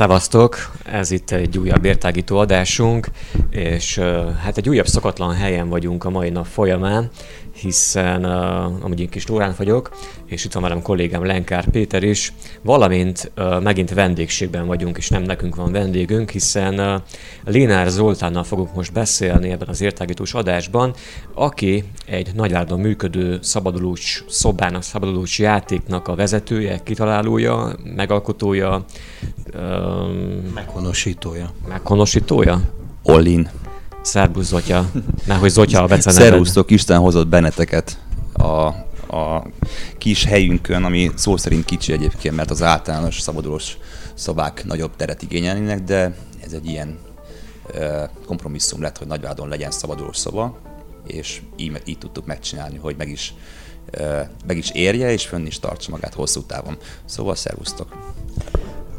Szevasztok! Ez itt egy újabb értágító adásunk, és hát egy újabb szokatlan helyen vagyunk a mai nap folyamán, hiszen uh, amúgy én kis Lórán vagyok, és itt van velem kollégám Lenkár Péter is, valamint uh, megint vendégségben vagyunk, és nem nekünk van vendégünk, hiszen uh, Lénár Zoltánnal fogunk most beszélni ebben az értágítós adásban, aki egy nagyvárdon működő szabadulós szobának, szabadulós játéknak a vezetője, kitalálója, megalkotója, um, meghonosítója. Meghonosítója? Ollin. Szerbusz Zotya. Nehogy Zotya a beceneved. Szervusztok, Isten hozott benneteket a, a kis helyünkön, ami szó szerint kicsi egyébként, mert az általános szabadulós szobák nagyobb teret igényelnének, de ez egy ilyen kompromisszum lett, hogy Nagyvádon legyen szabadulós szoba, és így, így tudtuk megcsinálni, hogy meg is, meg is érje, és fönn is tartsa magát hosszú távon. Szóval szervusztok!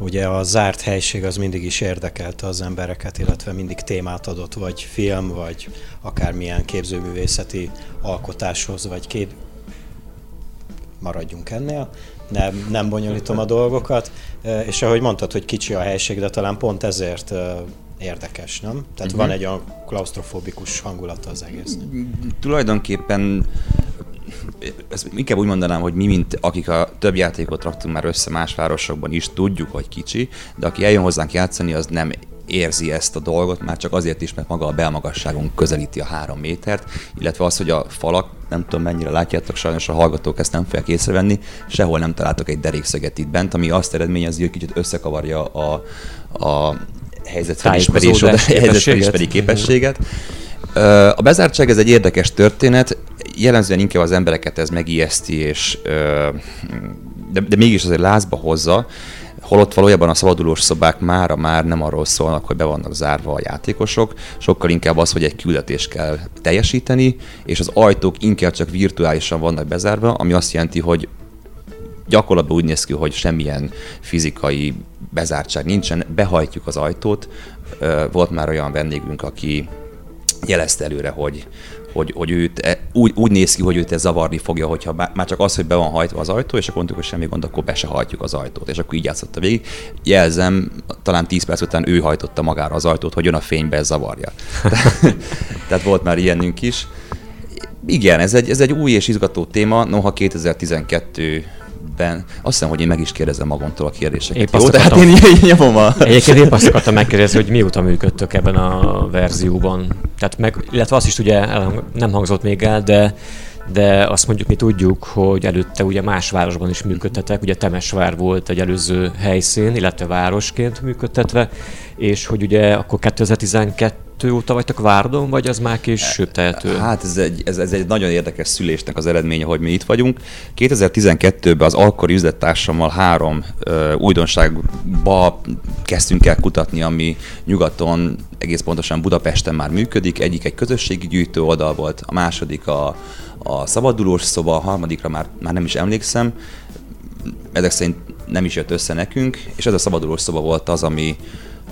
Ugye a zárt helység az mindig is érdekelte az embereket, illetve mindig témát adott, vagy film, vagy akármilyen képzőművészeti alkotáshoz, vagy kép... Maradjunk ennél, nem, nem bonyolítom a dolgokat, és ahogy mondtad, hogy kicsi a helység, de talán pont ezért érdekes, nem? Tehát uh-huh. van egy olyan klaustrofóbikus hangulata az egésznek. Tulajdonképpen ezt inkább úgy mondanám, hogy mi, mint akik a több játékot raktunk már össze más városokban is, tudjuk, hogy kicsi, de aki eljön hozzánk játszani, az nem érzi ezt a dolgot, már csak azért is, mert maga a belmagasságunk közelíti a három métert, illetve az, hogy a falak, nem tudom mennyire látjátok, sajnos a hallgatók ezt nem fogják észrevenni, sehol nem találtok egy derékszöget itt bent, ami azt eredményezi, hogy kicsit összekavarja a, a helyzetfelismeri képességet. A bezártság ez egy érdekes történet, jellemzően inkább az embereket ez megijeszti, és, de, de mégis azért lázba hozza, holott valójában a szabadulós szobák mára már nem arról szólnak, hogy be vannak zárva a játékosok, sokkal inkább az, hogy egy küldetést kell teljesíteni, és az ajtók inkább csak virtuálisan vannak bezárva, ami azt jelenti, hogy gyakorlatban úgy néz ki, hogy semmilyen fizikai bezártság nincsen, behajtjuk az ajtót. Volt már olyan vendégünk, aki jelezte előre, hogy, hogy, hogy őt e, úgy, úgy néz ki, hogy őt ez zavarni fogja, hogyha már csak az, hogy be van hajtva az ajtó, és akkor mondtuk, hogy semmi gond, akkor be se hajtjuk az ajtót, és akkor így játszotta végig. Jelzem, talán 10 perc után ő hajtotta magára az ajtót, hogy jön a fénybe, ez zavarja. Tehát volt már ilyenünk is. Igen, ez egy, ez egy új és izgató téma, noha 2012 ben azt hiszem, hogy én meg is kérdezem magamtól a kérdéseket. Épp Jó, tehát én nyomom a... Egyébként épp azt akartam megkérdezni, hogy mióta működtök ebben a verzióban. Tehát meg, illetve azt is ugye nem hangzott még el, de de azt mondjuk mi tudjuk, hogy előtte ugye más városban is működtetek, ugye Temesvár volt egy előző helyszín, illetve városként működtetve, és hogy ugye akkor 2012 óta vagytok Várdon, vagy az már később tehető? Hát ez egy, ez, ez egy nagyon érdekes szülésnek az eredménye, hogy mi itt vagyunk. 2012-ben az alkori üzlettársammal három ö, újdonságba kezdtünk el kutatni, ami nyugaton, egész pontosan Budapesten már működik. Egyik egy közösségi gyűjtő oldal volt, a második a, a szabadulós szoba, a harmadikra már, már nem is emlékszem, ezek szerint nem is jött össze nekünk, és ez a szabadulós szoba volt az, ami,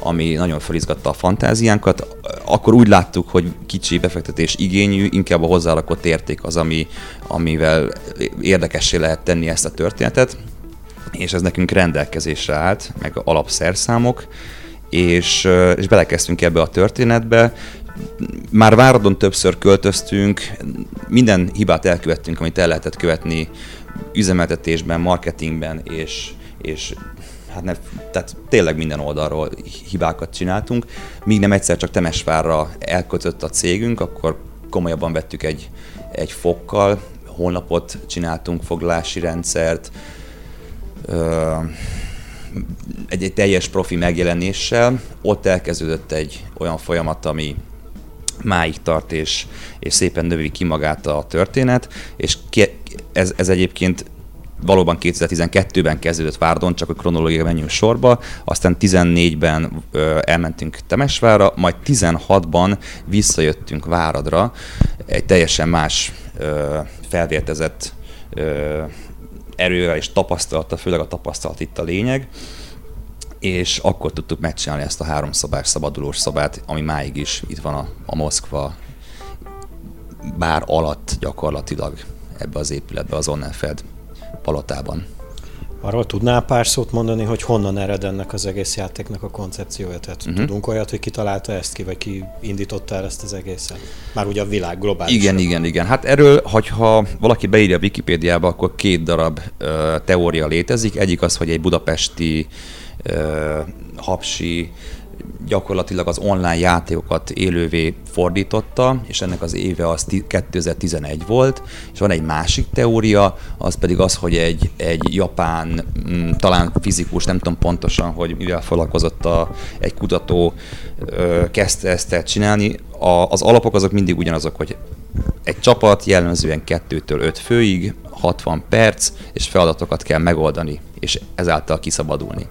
ami nagyon felizgatta a fantáziánkat. Akkor úgy láttuk, hogy kicsi befektetés igényű, inkább a hozzárakott érték az, ami, amivel érdekessé lehet tenni ezt a történetet, és ez nekünk rendelkezésre állt, meg alapszerszámok, és, és belekezdtünk ebbe a történetbe, már Váradon többször költöztünk, minden hibát elkövettünk, amit el lehetett követni üzemeltetésben, marketingben, és, és hát ne, tehát tényleg minden oldalról hibákat csináltunk. Míg nem egyszer csak Temesvárra elkötött a cégünk, akkor komolyabban vettük egy, egy fokkal, honlapot csináltunk, foglalási rendszert, egy, egy teljes profi megjelenéssel. Ott elkezdődött egy olyan folyamat, ami máig tart, és, és szépen növi ki magát a történet, és ez, ez egyébként valóban 2012-ben kezdődött Várdon, csak a kronológia menjünk sorba, aztán 14-ben ö, elmentünk Temesvára, majd 16-ban visszajöttünk Váradra, egy teljesen más felvértezett erővel és tapasztalata, főleg a tapasztalat itt a lényeg, és akkor tudtuk megcsinálni ezt a háromszobás szabadulós szobát, ami máig is itt van a, a Moszkva bár alatt gyakorlatilag ebbe az épületbe, az Onnenfeld palotában. Arról tudnál pár szót mondani, hogy honnan ered ennek az egész játéknak a koncepciója? Tehát uh-huh. tudunk olyat, hogy ki találta ezt ki, vagy ki indította el ezt az egészet? Már ugye a világ globális. Igen, igen, igen. Hát erről, hogyha valaki beírja a Wikipédiába, akkor két darab ö, teória létezik. Egyik az, hogy egy budapesti ö, hapsi gyakorlatilag az online játékokat élővé fordította, és ennek az éve az 2011 volt, és van egy másik teória, az pedig az, hogy egy, egy japán, mm, talán fizikus, nem tudom pontosan, hogy mivel foglalkozott a, egy kutató, kezdte ezt el csinálni. A, az alapok azok mindig ugyanazok, hogy egy csapat jellemzően kettőtől öt főig, 60 perc, és feladatokat kell megoldani, és ezáltal kiszabadulni.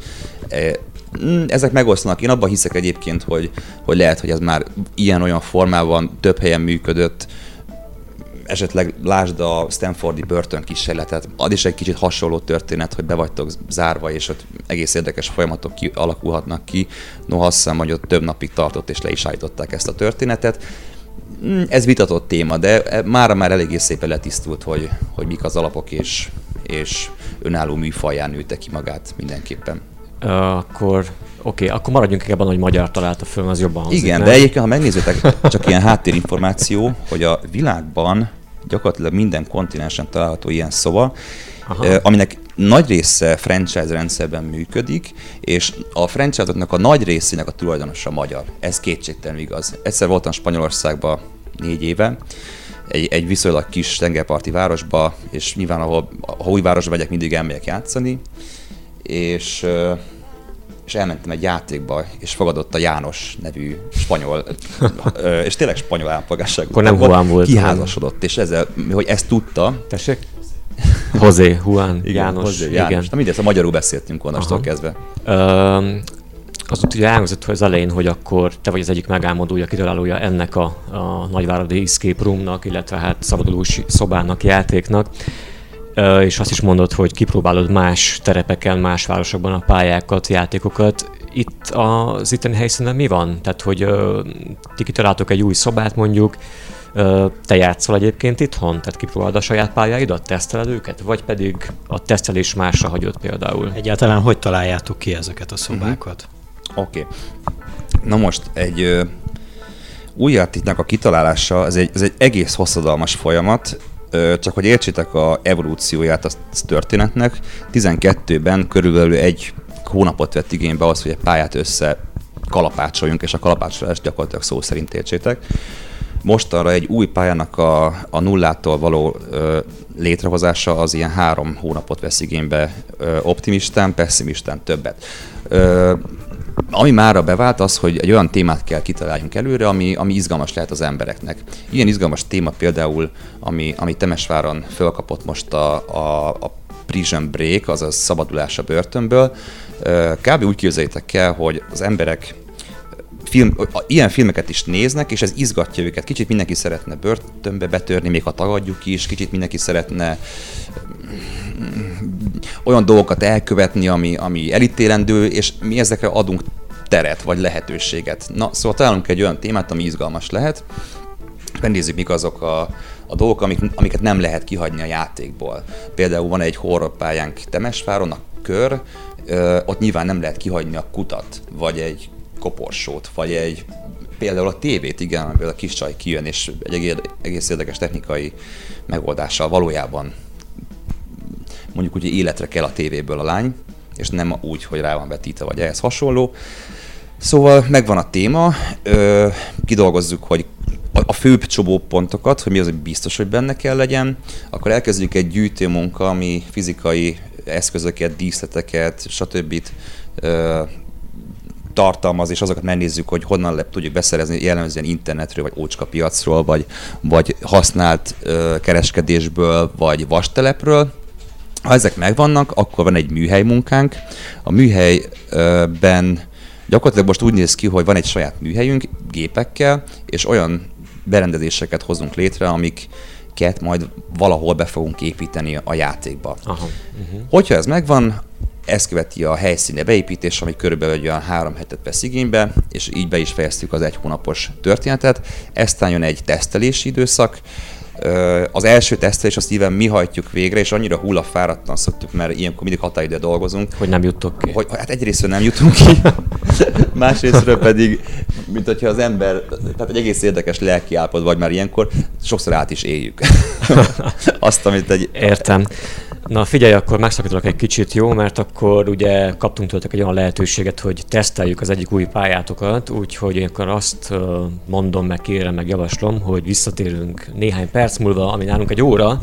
Mm, ezek megosztanak. Én abban hiszek egyébként, hogy, hogy lehet, hogy ez már ilyen-olyan formában több helyen működött, esetleg lásd a Stanfordi börtön kísérletet, ad is egy kicsit hasonló történet, hogy be vagytok zárva, és ott egész érdekes folyamatok ki, alakulhatnak ki. Noha azt hiszem, hogy ott több napig tartott, és le is állították ezt a történetet. Mm, ez vitatott téma, de e, mára már eléggé szépen letisztult, hogy, hogy mik az alapok, és, és önálló műfaján nőtte ki magát mindenképpen akkor oké, okay, akkor maradjunk ebben, hogy magyar találta föl, az jobban hangzik, Igen, nem? de egyébként, ha megnézitek, csak ilyen háttérinformáció, hogy a világban gyakorlatilag minden kontinensen található ilyen szoba, Aha. aminek nagy része franchise rendszerben működik, és a franchise-oknak a nagy részének a tulajdonosa magyar. Ez kétségtelenül igaz. Egyszer voltam Spanyolországban négy éve, egy, egy viszonylag kis tengerparti városba, és nyilván ahol, ha új városba megyek, mindig elmegyek játszani, és, és elmentem egy játékba, és fogadott a János nevű spanyol, és tényleg spanyol állampolgárság. Akkor nem Juan volt. Kiházasodott, és ezzel, hogy ezt tudta. Tessék? José, Juan, igen, János. José, János. Igen. Na mindegy, a magyarul beszéltünk onnastól kezdve. Um, az ugye elhangzott az elején, hogy akkor te vagy az egyik megálmodója, kitalálója ennek a, a nagyváradi escape roomnak, illetve hát szabadulós szobának, játéknak és azt is mondod, hogy kipróbálod más terepeken, más városokban a pályákat, játékokat. Itt az itteni helyszínen mi van? Tehát, hogy ti kitaláltok egy új szobát mondjuk, te játszol egyébként itthon? Tehát kipróbálod a saját pályáidat, teszteled őket? Vagy pedig a tesztelés másra hagyott például? Egyáltalán hogy találjátok ki ezeket a szobákat? Uh-huh. Oké. Okay. Na most egy ö, új játéknak a kitalálása, ez egy, ez egy egész hosszadalmas folyamat, csak hogy értsétek a evolúcióját a történetnek, 12-ben körülbelül egy hónapot vett igénybe az, hogy egy pályát össze kalapácsoljunk, és a kalapácsolást gyakorlatilag szó szerint értsétek. Most arra egy új pályának a, a nullától való ö, létrehozása az ilyen három hónapot vesz igénybe ö, optimistán, pessimistán többet. Ö, ami mára bevált az, hogy egy olyan témát kell kitaláljunk előre, ami, ami izgalmas lehet az embereknek. Ilyen izgalmas téma például, ami, ami Temesváron fölkapott most a, a, a prison break, azaz szabadulás a börtönből. Kb. úgy képzeljétek el, hogy az emberek film, ilyen filmeket is néznek, és ez izgatja őket. Kicsit mindenki szeretne börtönbe betörni, még ha tagadjuk is, kicsit mindenki szeretne olyan dolgokat elkövetni, ami, ami elítélendő, és mi ezekre adunk teret vagy lehetőséget. Na, szóval találunk egy olyan témát, ami izgalmas lehet, megnézzük, mik azok a, a dolgok, amik, amiket nem lehet kihagyni a játékból. Például van egy horrorpályánk Temesváron, a kör, ö, ott nyilván nem lehet kihagyni a kutat, vagy egy koporsót, vagy egy például a tévét, igen, amiből a kis csaj kijön, és egy egész érdekes technikai megoldással valójában mondjuk úgy életre kell a tévéből a lány, és nem úgy, hogy rá van vetítve, vagy ehhez hasonló. Szóval megvan a téma, ö, kidolgozzuk, hogy a főbb pontokat, hogy mi az, hogy biztos, hogy benne kell legyen, akkor elkezdjük egy gyűjtőmunka, ami fizikai eszközöket, díszleteket, stb. Ö, tartalmaz, és azokat megnézzük, hogy honnan le tudjuk beszerezni jellemzően internetről, vagy ócska piacról, vagy, vagy használt ö, kereskedésből, vagy vastelepről Ha ezek megvannak, akkor van egy műhely munkánk. A műhelyben gyakorlatilag most úgy néz ki, hogy van egy saját műhelyünk gépekkel, és olyan berendezéseket hozunk létre, amiket majd valahol be fogunk építeni a játékba. Aha. Uh-huh. Hogyha ez megvan, ez követi a helyszíne beépítés, ami körülbelül olyan három hetet vesz igénybe, és így be is fejeztük az egy hónapos történetet. Eztán jön egy tesztelési időszak, az első tesztelés azt nyilván mi hajtjuk végre, és annyira hullafáradtan szoktuk, mert ilyenkor mindig határidő dolgozunk. Hogy nem jutok ki. Hogy, hát egyrészt nem jutunk ki, másrésztről pedig, mint hogyha az ember, tehát egy egész érdekes lelki állapot vagy már ilyenkor, sokszor át is éljük. Azt, amit egy... Értem. Na figyelj, akkor megszakítalak egy kicsit, jó? Mert akkor ugye kaptunk tőletek egy olyan lehetőséget, hogy teszteljük az egyik új pályátokat, úgyhogy akkor azt mondom, meg kérem, meg javaslom, hogy visszatérünk néhány perc múlva, ami nálunk egy óra,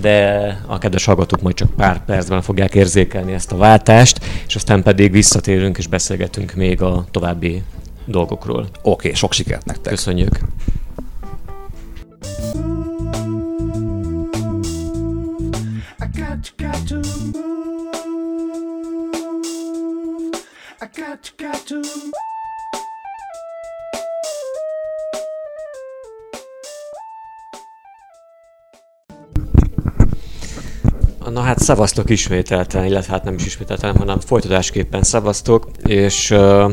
de a kedves hallgatók majd csak pár percben fogják érzékelni ezt a váltást, és aztán pedig visszatérünk és beszélgetünk még a további dolgokról. Oké, okay, sok sikert nektek! Köszönjük! Got, to move. I got to Na hát szavaztok ismételten, illetve hát nem is ismételten, hanem folytatásképpen szavaztok, és uh,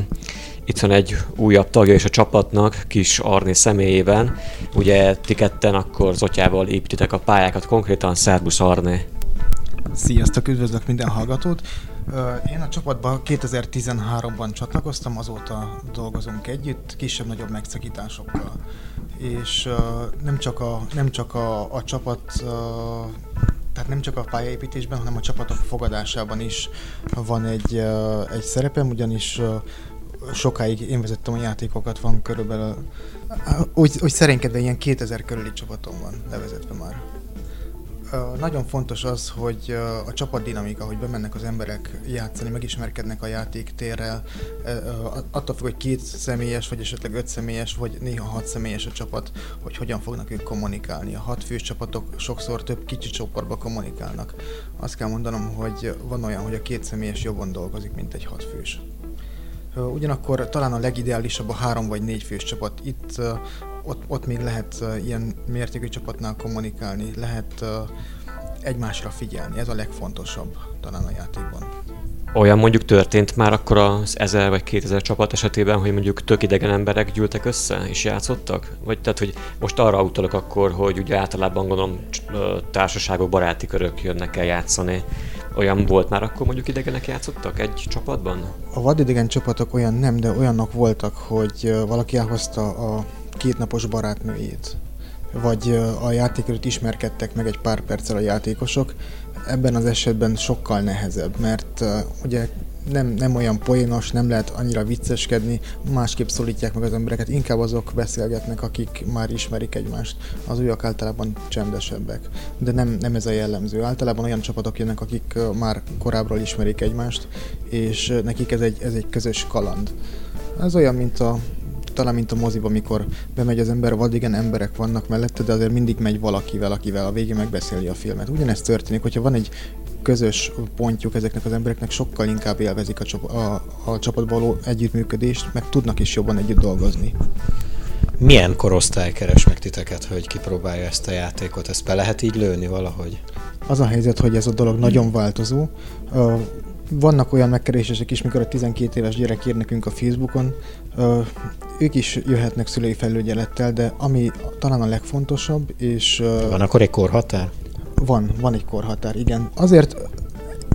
itt van egy újabb tagja is a csapatnak, Kis Arni személyében. Ugye ti ketten akkor Zotyával építitek a pályákat, konkrétan Szerbusz Arni. Sziasztok, üdvözlök minden hallgatót! Én a csapatban 2013-ban csatlakoztam, azóta dolgozunk együtt, kisebb-nagyobb megszakításokkal. És nem csak a, nem csak a, a csapat tehát nem csak a pályaépítésben, hanem a csapatok fogadásában is van egy, egy szerepem, ugyanis sokáig én vezettem a játékokat, van körülbelül, úgy, úgy szerénykedve ilyen 2000 körüli csapatom van levezetve már nagyon fontos az, hogy a csapatdinamika, hogy bemennek az emberek játszani, megismerkednek a játéktérrel, attól függ, hogy két személyes, vagy esetleg öt személyes, vagy néha hat személyes a csapat, hogy hogyan fognak ők kommunikálni. A hat fős csapatok sokszor több kicsi csoportba kommunikálnak. Azt kell mondanom, hogy van olyan, hogy a két személyes jobban dolgozik, mint egy hat fős. Ugyanakkor talán a legideálisabb a három vagy négy fős csapat. Itt ott, ott még lehet ilyen mértékű csapatnál kommunikálni, lehet egymásra figyelni. Ez a legfontosabb talán a játékban. Olyan mondjuk történt már akkor az 1000 vagy 2000 csapat esetében, hogy mondjuk tök idegen emberek gyűltek össze és játszottak? Vagy tehát, hogy most arra utalok akkor, hogy ugye általában gondolom társaságok, baráti körök jönnek el játszani. Olyan volt már akkor mondjuk idegenek játszottak egy csapatban? A vadidegen csapatok olyan nem, de olyanok voltak, hogy valaki elhozta a kétnapos barátnőjét, vagy a játék előtt ismerkedtek meg egy pár perccel a játékosok, ebben az esetben sokkal nehezebb, mert uh, ugye nem, nem olyan poénos, nem lehet annyira vicceskedni, másképp szólítják meg az embereket, inkább azok beszélgetnek, akik már ismerik egymást. Az újak általában csendesebbek, de nem, nem ez a jellemző. Általában olyan csapatok jönnek, akik már korábbról ismerik egymást, és nekik ez egy, ez egy közös kaland. Ez olyan, mint a talán mint a moziba, amikor bemegy az ember, vagy igen, emberek vannak mellette, de azért mindig megy valakivel, akivel a végén megbeszéli a filmet. Ugyanezt történik, hogyha van egy közös pontjuk ezeknek az embereknek, sokkal inkább élvezik a, csop- a, a csapatban való együttműködést, meg tudnak is jobban együtt dolgozni. Milyen korosztály keres meg titeket, hogy kipróbálja ezt a játékot? Ezt be lehet így lőni valahogy? Az a helyzet, hogy ez a dolog nagyon változó vannak olyan megkeresések is, mikor a 12 éves gyerek ír nekünk a Facebookon, ők is jöhetnek szülői felügyelettel, de ami talán a legfontosabb, és... Van akkor egy korhatár? Van, van egy korhatár, igen. Azért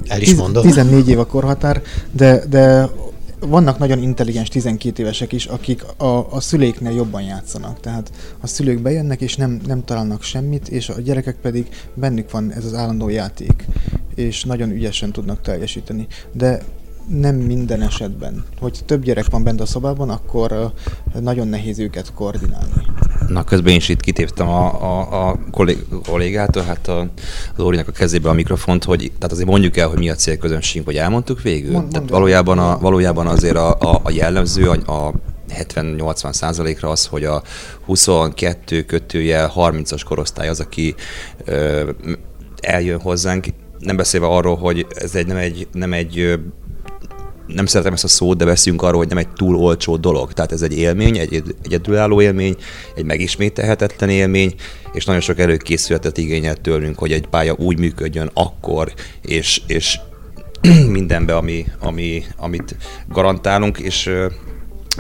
el is mondod? 14 év a korhatár, de, de vannak nagyon intelligens 12 évesek is, akik a, a szüleiknél jobban játszanak. Tehát a szülők bejönnek, és nem, nem találnak semmit, és a gyerekek pedig bennük van ez az állandó játék, és nagyon ügyesen tudnak teljesíteni. De nem minden esetben. Hogy több gyerek van bent a szobában, akkor nagyon nehéz őket koordinálni. Na, közben is itt kitéptem a, a, a kollégától, hát a Lórinak a kezébe a mikrofont, hogy tehát azért mondjuk el, hogy mi a célközönségünk, vagy elmondtuk végül. Mond, tehát valójában, a, valójában azért a, a, a jellemző, a, a 70-80 százalékra az, hogy a 22 kötője 30-as korosztály az, aki ö, eljön hozzánk, nem beszélve arról, hogy ez egy, nem egy, nem egy nem szeretem ezt a szót, de beszélünk arról, hogy nem egy túl olcsó dolog. Tehát ez egy élmény, egy egyedülálló élmény, egy megismételhetetlen élmény, és nagyon sok előkészületet igényel tőlünk, hogy egy pálya úgy működjön akkor, és, és mindenbe, ami, ami, amit garantálunk, és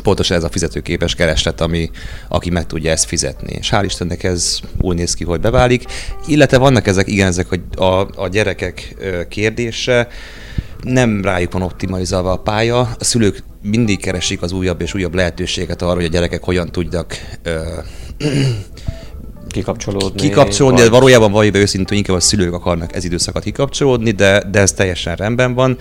pontosan ez a fizetőképes kereslet, ami, aki meg tudja ezt fizetni. És hál' Istennek ez úgy néz ki, hogy beválik. Illetve vannak ezek, igen, ezek hogy a, a gyerekek kérdése, nem rájuk van optimalizálva a pálya, a szülők mindig keresik az újabb és újabb lehetőséget arra, hogy a gyerekek hogyan tudjak ö, kikapcsolódni. Kikapcsolódni, vagy... de valójában valójában őszintén inkább a szülők akarnak ez időszakat kikapcsolódni, de, de ez teljesen rendben van.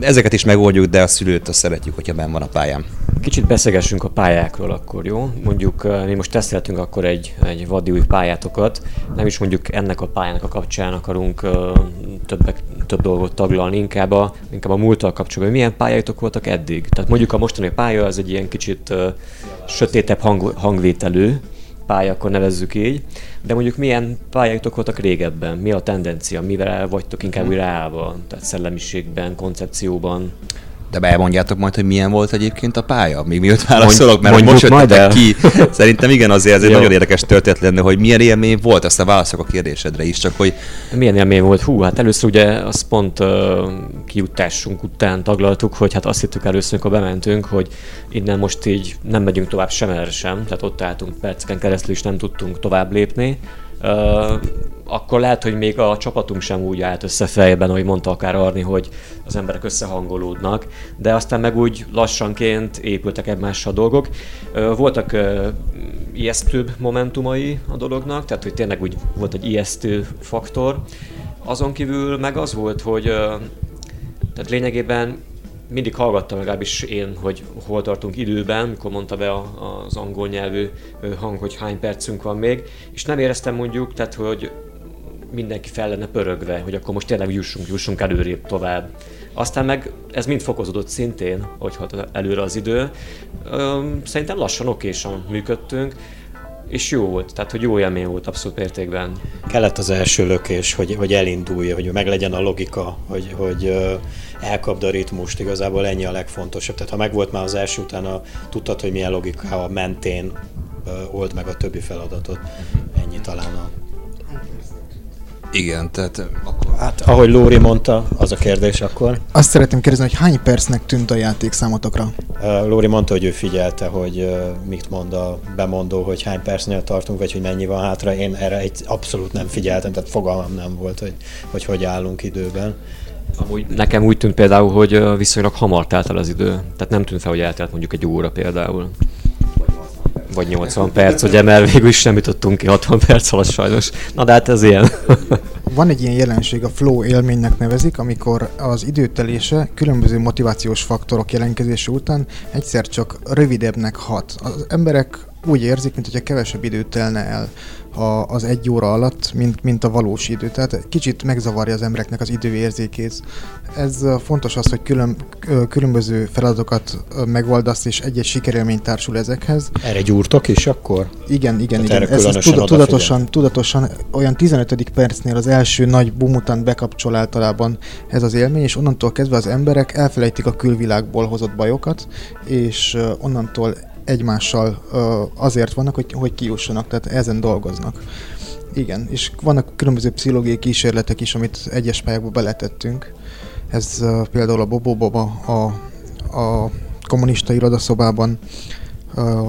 Ezeket is megoldjuk, de a szülőt azt szeretjük, hogyha benn van a pályán. Kicsit beszélgessünk a pályákról akkor, jó? Mondjuk mi most teszteltünk akkor egy, egy vadi új pályátokat, nem is mondjuk ennek a pályának a kapcsán akarunk uh, többek, több dolgot taglalni, inkább a, inkább a múlttal kapcsolatban. Milyen pályáitok voltak eddig? Tehát mondjuk a mostani pálya az egy ilyen kicsit uh, sötétebb hang, hangvételű, pálya, akkor nevezzük így, de mondjuk milyen pályáitok voltak régebben? Mi a tendencia? Mivel vagytok inkább újra állva? Tehát szellemiségben, koncepcióban? De elmondjátok majd, hogy milyen volt egyébként a pálya, még miatt válaszolok, mert most majd el. ki. Szerintem igen, azért ez egy nagyon érdekes történet lenne, hogy milyen élmény volt, aztán válaszok a kérdésedre is, csak hogy... Milyen élmény volt? Hú, hát először ugye azt pont uh, kiutásunk után taglaltuk, hogy hát azt hittük először, amikor bementünk, hogy innen most így nem megyünk tovább sem erre sem, tehát ott álltunk perceken keresztül is nem tudtunk tovább lépni. Uh, akkor lehet, hogy még a csapatunk sem úgy állt össze fejben, ahogy mondta akár Arni, hogy az emberek összehangolódnak, de aztán meg úgy lassanként épültek egymással dolgok. Voltak ijesztőbb momentumai a dolognak, tehát hogy tényleg úgy volt egy ijesztő faktor. Azon kívül meg az volt, hogy tehát lényegében mindig hallgattam legalábbis én, hogy hol tartunk időben, mikor mondta be az angol nyelvű hang, hogy hány percünk van még, és nem éreztem mondjuk, tehát hogy mindenki fel lenne pörögve, hogy akkor most tényleg jussunk, jussunk előrébb tovább. Aztán meg ez mind fokozódott szintén, hogy hat előre az idő. Szerintem lassan okésan működtünk, és jó volt, tehát hogy jó élmény volt abszolút mértékben. Kellett az első lökés, hogy, hogy elindulja, hogy meg legyen a logika, hogy, hogy elkapd a ritmust, igazából ennyi a legfontosabb. Tehát ha megvolt már az első, utána tudtad, hogy milyen logikával mentén old meg a többi feladatot. Ennyi talán a igen, tehát akkor... Hát, ahogy Lóri mondta, az a kérdés akkor. Azt szeretném kérdezni, hogy hány percnek tűnt a játék számotokra? Lóri mondta, hogy ő figyelte, hogy mit mond a bemondó, hogy hány percnél tartunk, vagy hogy mennyi van hátra. Én erre egy abszolút nem figyeltem, tehát fogalmam nem volt, hogy hogy, hogy állunk időben. Amúgy nekem úgy tűnt például, hogy viszonylag hamar telt el az idő. Tehát nem tűnt fel, hogy eltelt mondjuk egy óra például vagy 80 perc, ugye, mert végül is nem jutottunk ki 60 perc alatt sajnos. Na de hát ez ilyen. Van egy ilyen jelenség, a flow élménynek nevezik, amikor az időtelése különböző motivációs faktorok jelentkezése után egyszer csak rövidebbnek hat. Az emberek úgy érzik, mintha kevesebb időt telne el a, az egy óra alatt, mint, mint a valós idő. Tehát kicsit megzavarja az embereknek az időérzékét. Ez fontos az, hogy külön, különböző feladatokat megoldasz, és egy-egy sikerélmény társul ezekhez. Erre gyúrtok is akkor? Igen, igen, Tehát igen. Ez, ez tudatosan, tudatosan olyan 15. percnél az első nagy bumutant bekapcsol általában ez az élmény, és onnantól kezdve az emberek elfelejtik a külvilágból hozott bajokat, és onnantól egymással azért vannak, hogy, hogy kijussanak, tehát ezen dolgoznak. Igen, és vannak különböző pszichológiai kísérletek is, amit egyes pályákba beletettünk. Ez például a Bobo Boba a, a kommunista irodaszobában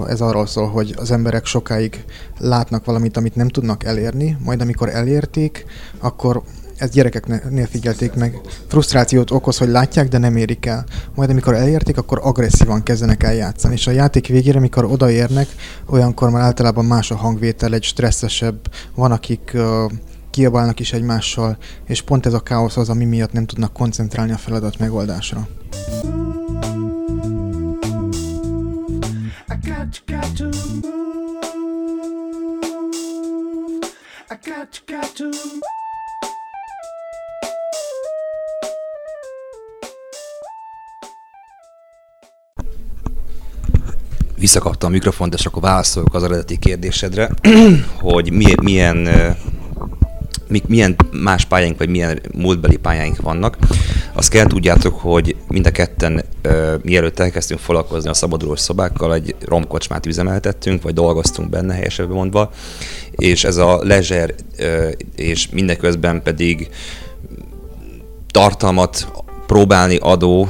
ez arról szól, hogy az emberek sokáig látnak valamit, amit nem tudnak elérni, majd amikor elérték, akkor ezt gyerekeknél figyelték meg, frusztrációt okoz, hogy látják, de nem érik el. Majd amikor elérték, akkor agresszívan kezdenek el játszani. És a játék végére, amikor odaérnek, olyankor már általában más a hangvétel, egy stresszesebb, van akik uh, kiabálnak is egymással, és pont ez a káosz az, ami miatt nem tudnak koncentrálni a feladat megoldásra. I got, got to visszakaptam a mikrofont, és akkor válaszolok az eredeti kérdésedre, hogy milyen, milyen milyen más pályáink, vagy milyen múltbeli pályáink vannak. Azt kell tudjátok, hogy mind a ketten, mielőtt elkezdtünk foglalkozni a szabadulós szobákkal, egy romkocsmát üzemeltettünk, vagy dolgoztunk benne, helyesebben mondva, és ez a leisure és mindeközben pedig tartalmat próbálni adó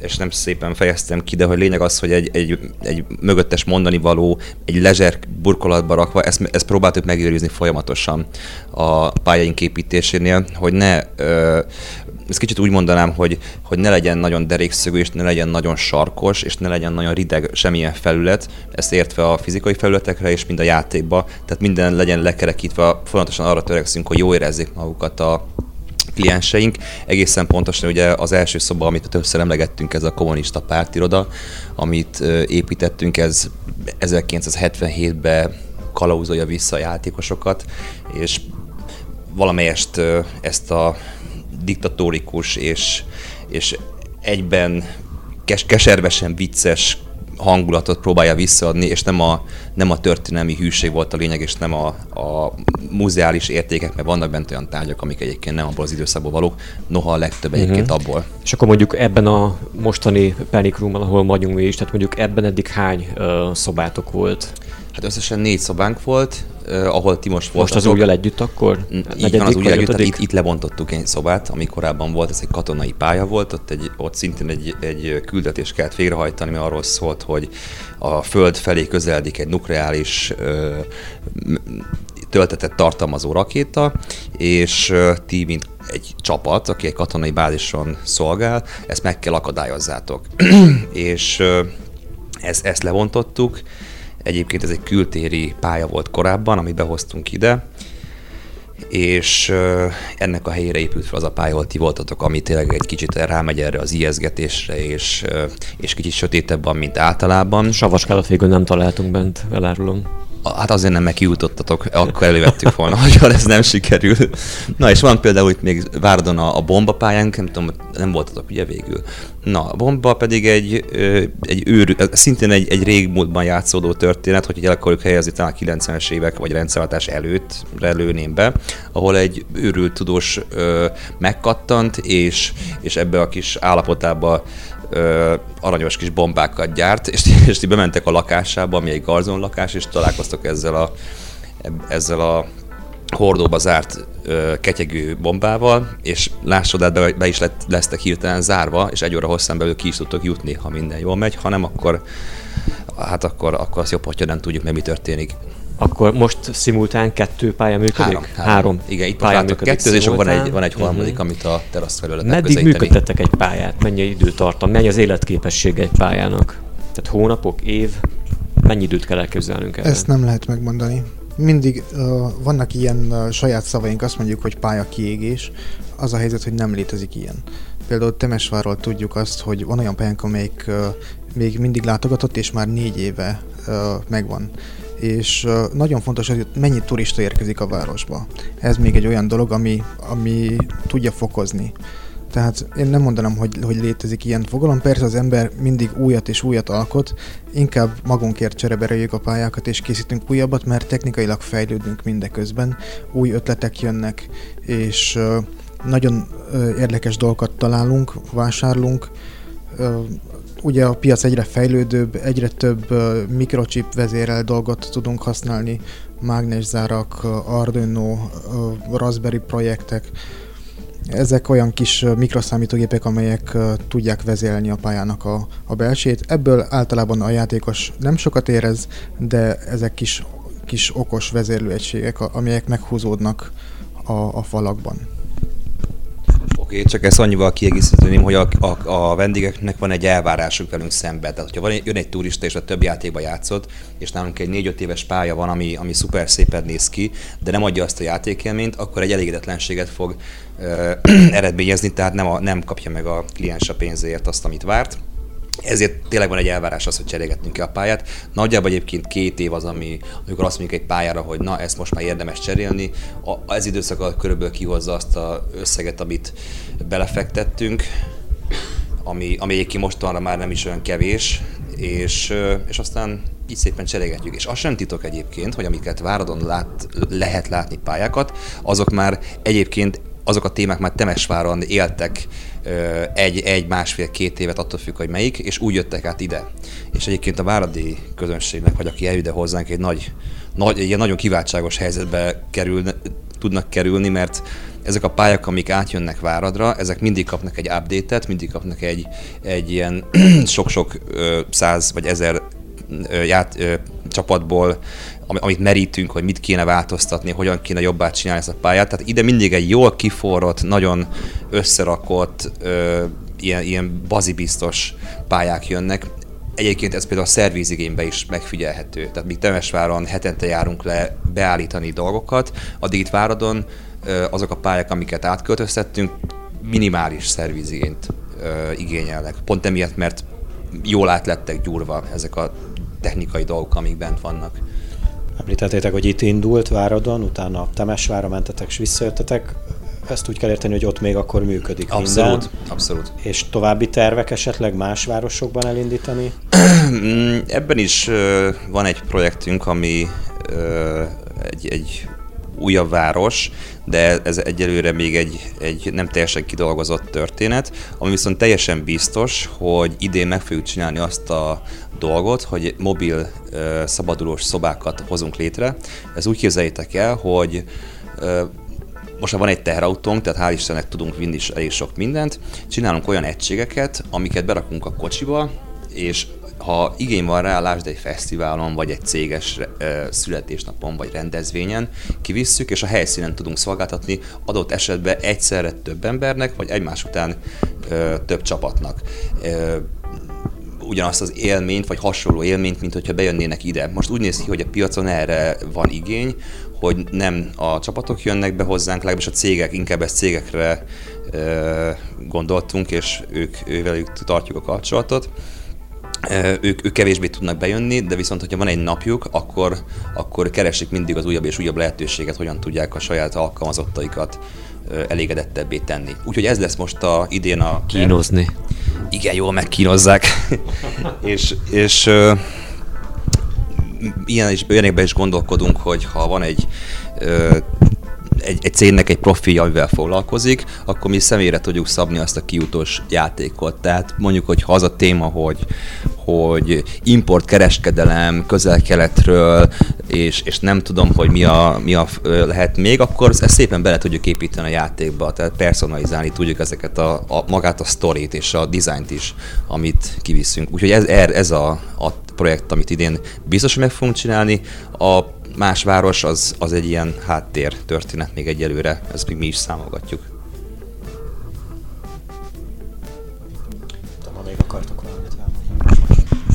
és nem szépen fejeztem ki, de hogy lényeg az, hogy egy, egy, egy mögöttes mondani való, egy lezser burkolatba rakva, ezt, ezt próbáltuk megőrizni folyamatosan a pályaink építésénél, hogy ne ö, ezt kicsit úgy mondanám, hogy, hogy ne legyen nagyon derékszögű, és ne legyen nagyon sarkos, és ne legyen nagyon rideg semmilyen felület, ezt értve a fizikai felületekre, és mind a játékba, tehát minden legyen lekerekítve, folyamatosan arra törekszünk, hogy jó érezzék magukat a, klienseink. Egészen pontosan ugye az első szoba, amit többször emlegettünk, ez a kommunista pártiroda, amit építettünk, ez 1977-ben kalauzolja vissza a játékosokat, és valamelyest ezt a diktatórikus és, és egyben kes- keservesen vicces hangulatot próbálja visszaadni, és nem a, nem a történelmi hűség volt a lényeg, és nem a, a muzeális értékek, mert vannak bent olyan tárgyak, amik egyébként nem abból az időszakból valók, noha a legtöbb mhm. egyébként uh-huh. abból. És akkor mondjuk ebben a mostani Panic room ahol vagyunk mi is, tehát mondjuk ebben eddig hány uh, szobátok volt? Hát összesen négy szobánk volt, uh, ahol ti most voltatok. Most az újjal együtt akkor? Így van, az újjal együtt, itt, itt lebontottuk egy szobát, ami korábban volt, ez egy katonai pálya volt, ott, egy, ott szintén egy, egy küldetés kellett végrehajtani, ami arról szólt, hogy a föld felé közeledik egy nukleáris uh, töltetet tartalmazó rakéta, és ti, mint egy csapat, aki egy katonai bázison szolgál, ezt meg kell akadályozzátok. és ezt, ezt levontottuk, Egyébként ez egy kültéri pálya volt korábban, amit behoztunk ide, és ennek a helyére épült fel az a pálya, ahol ti voltatok, ami tényleg egy kicsit rámegy erre az ijeszgetésre, és, és kicsit sötétebb van, mint általában. Savaskálat végül nem találtunk bent, elárulom. Hát azért nem megkiutottatok, akkor elővettük volna, hogy ez nem sikerül. Na és van például itt még Várdon a, a bombapályánk, nem tudom, nem voltatok ugye végül. Na, a bomba pedig egy, egy őr, szintén egy, egy régmúltban játszódó történet, hogy el akarjuk helyezni talán a 90-es évek vagy rendszerváltás előtt lőném be, ahol egy őrült tudós ö, megkattant, és, és ebbe a kis állapotába ö, aranyos kis bombákat gyárt, és, és ti bementek a lakásába, ami egy garzon lakás, és találkoztok ezzel a, ezzel a hordóba zárt ö, ketyegő bombával, és lássod, be, be is lett, lesztek hirtelen zárva, és egy óra hosszán belül ki is tudtok jutni, ha minden jól megy, ha nem, akkor hát akkor, akkor az jobb, hogyha nem tudjuk meg, mi történik. Akkor most szimultán kettő pálya működik? Három. három. három. Igen, itt pálya működik kettő, és van egy, van egy harmadik, uh-huh. amit a terasz felületnek Meddig működtettek egy pályát? Mennyi időtartam? Mennyi az életképessége egy pályának? Tehát hónapok, év? Mennyi időt kell elképzelnünk erre? Ezt nem lehet megmondani. Mindig uh, vannak ilyen uh, saját szavaink, azt mondjuk, hogy pálya kiégés. Az a helyzet, hogy nem létezik ilyen. Például Temesvárról tudjuk azt, hogy van olyan pályánk, amelyik uh, még mindig látogatott, és már négy éve uh, megvan és nagyon fontos, hogy mennyi turista érkezik a városba. Ez még egy olyan dolog, ami, ami tudja fokozni. Tehát én nem mondanám, hogy, hogy létezik ilyen fogalom. Persze az ember mindig újat és újat alkot, inkább magunkért cserebereljük a pályákat és készítünk újabbat, mert technikailag fejlődünk mindeközben, új ötletek jönnek, és nagyon érdekes dolgokat találunk, vásárlunk, ugye a piac egyre fejlődőbb, egyre több mikrochip vezérel dolgot tudunk használni, mágneszárak, Arduino, Raspberry projektek. Ezek olyan kis mikroszámítógépek, amelyek tudják vezérelni a pályának a, a belsét. Ebből általában a játékos nem sokat érez, de ezek kis, kis okos vezérlőegységek, amelyek meghúzódnak a, a falakban. Oké, okay, csak ezt annyival kiegészíteném, hogy a, a, a vendégeknek van egy elvárásuk velünk szemben. Tehát, hogyha van, jön egy turista és a több játékba játszott, és nálunk egy 4-5 éves pálya van, ami, ami szuper szépen néz ki, de nem adja azt a játékélményt, akkor egy elégedetlenséget fog ö, eredményezni, tehát nem, a, nem kapja meg a kliens a pénzért azt, amit várt ezért tényleg van egy elvárás az, hogy cserélgetnünk ki a pályát. Nagyjából egyébként két év az, ami, amikor azt mondjuk egy pályára, hogy na, ezt most már érdemes cserélni. A, ez időszak körülbelül kihozza azt az összeget, amit belefektettünk, ami, ami egyébként mostanra már nem is olyan kevés, és, és aztán így szépen cserégetjük. És azt sem titok egyébként, hogy amiket Váradon lát, lehet látni pályákat, azok már egyébként azok a témák már Temesváron éltek egy, egy másfél, két évet, attól függ, hogy melyik, és úgy jöttek át ide. És egyébként a váradi közönségnek, vagy aki eljön hozzánk, egy nagy, nagy, egy nagyon kiváltságos helyzetbe kerül, tudnak kerülni, mert ezek a pályák, amik átjönnek Váradra, ezek mindig kapnak egy update-et, mindig kapnak egy, egy ilyen sok-sok száz vagy ezer ját, ö, csapatból, amit merítünk, hogy mit kéne változtatni, hogyan kéne jobbá csinálni ezt a pályát. Tehát ide mindig egy jól kiforrott, nagyon összerakott, ö, ilyen, ilyen bazibiztos pályák jönnek. Egyébként ez például a szervízigényben is megfigyelhető. Tehát mi Temesváron hetente járunk le beállítani dolgokat, addig itt Váradon azok a pályák, amiket átköltöztettünk, minimális szervízigényt igényelnek. Pont emiatt, mert jól át lettek gyúrva ezek a technikai dolgok, amik bent vannak. Említettétek, hogy itt indult Váradon, utána Temesvára mentetek és visszajöttetek. Ezt úgy kell érteni, hogy ott még akkor működik abszolút, minden. Abszolút. És további tervek esetleg más városokban elindítani? Ebben is van egy projektünk, ami egy, egy újabb város, de ez egyelőre még egy, egy nem teljesen kidolgozott történet, ami viszont teljesen biztos, hogy idén meg fogjuk csinálni azt a dolgot, hogy mobil szabadulós szobákat hozunk létre. Ez úgy képzeljétek el, hogy most már van egy teherautónk, tehát hál' Istennek tudunk vinni is elég sok mindent. Csinálunk olyan egységeket, amiket berakunk a kocsiba, és ha igény van rá, lásd egy fesztiválon, vagy egy céges ö, születésnapon, vagy rendezvényen, kivisszük, és a helyszínen tudunk szolgáltatni adott esetben egyszerre több embernek, vagy egymás után ö, több csapatnak. Ö, ugyanazt az élményt, vagy hasonló élményt, mint hogyha bejönnének ide. Most úgy néz ki, hogy a piacon erre van igény, hogy nem a csapatok jönnek be hozzánk, legalábbis a cégek, inkább ezt cégekre ö, gondoltunk, és ők, ővelük tartjuk a kapcsolatot, ők, ők kevésbé tudnak bejönni, de viszont, hogyha van egy napjuk, akkor, akkor keresik mindig az újabb és újabb lehetőséget, hogyan tudják a saját alkalmazottaikat elégedettebbé tenni. Úgyhogy ez lesz most a idén a... Kínozni. Igen, jól megkínozzák. és és ilyen is, ilyenekben is gondolkodunk, hogy ha van egy uh, egy, egy cégnek egy profilja, amivel foglalkozik, akkor mi személyre tudjuk szabni azt a kiutós játékot. Tehát mondjuk, hogy ha az a téma, hogy, hogy import kereskedelem közel-keletről, és, és nem tudom, hogy mi a, mi a lehet még, akkor ezt szépen bele tudjuk építeni a játékba, tehát personalizálni tudjuk ezeket a, a magát a sztorit és a dizájnt is, amit kiviszünk. Úgyhogy ez, ez a, a projekt, amit idén biztos, hogy meg fogunk csinálni. A más város az, az egy ilyen háttér történet még egyelőre, ezt még mi is számogatjuk.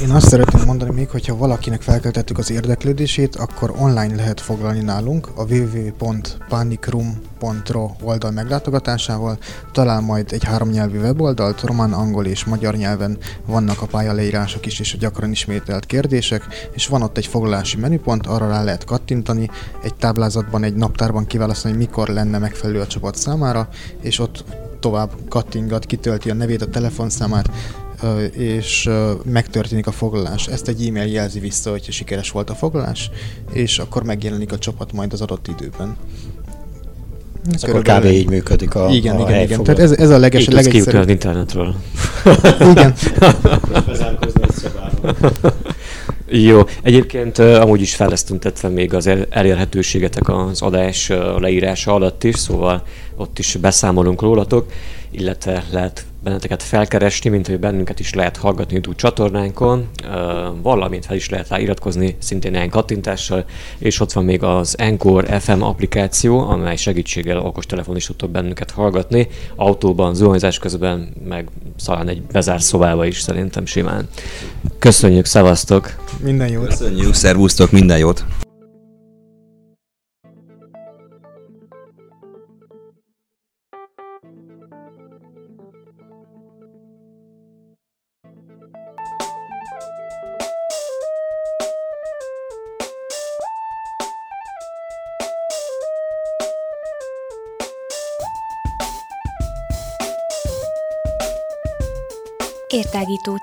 Én azt szeretném mondani még, hogyha valakinek felkeltettük az érdeklődését, akkor online lehet foglalni nálunk a www.panicroom.ro oldal meglátogatásával. Talál majd egy háromnyelvű weboldalt, román, angol és magyar nyelven vannak a pályaleírások is és a gyakran ismételt kérdések, és van ott egy foglalási menüpont, arra rá lehet kattintani, egy táblázatban, egy naptárban kiválasztani, mikor lenne megfelelő a csapat számára, és ott tovább kattingat, kitölti a nevét, a telefonszámát, és megtörténik a foglalás. Ezt egy e-mail jelzi vissza, hogyha sikeres volt a foglalás, és akkor megjelenik a csapat majd az adott időben. Ez akkor kb. így működik a Igen, a igen, igen. Tehát ez, ez a leges, így legegyszerűbb. az internetről. igen. Jó, egyébként amúgy is felesztüntetve még az elérhetőségetek az adás leírása alatt is, szóval ott is beszámolunk rólatok, illetve lehet benneteket felkeresni, mint hogy bennünket is lehet hallgatni YouTube csatornánkon, valamint fel is lehet rá iratkozni szintén ilyen kattintással, és ott van még az Encore FM applikáció, amely segítséggel okostelefon is tudtok bennünket hallgatni, autóban, zuhanyzás közben, meg talán egy bezárt szobába is szerintem simán. Köszönjük, szevasztok! Minden jót! Köszönjük, szervusztok, minden jót!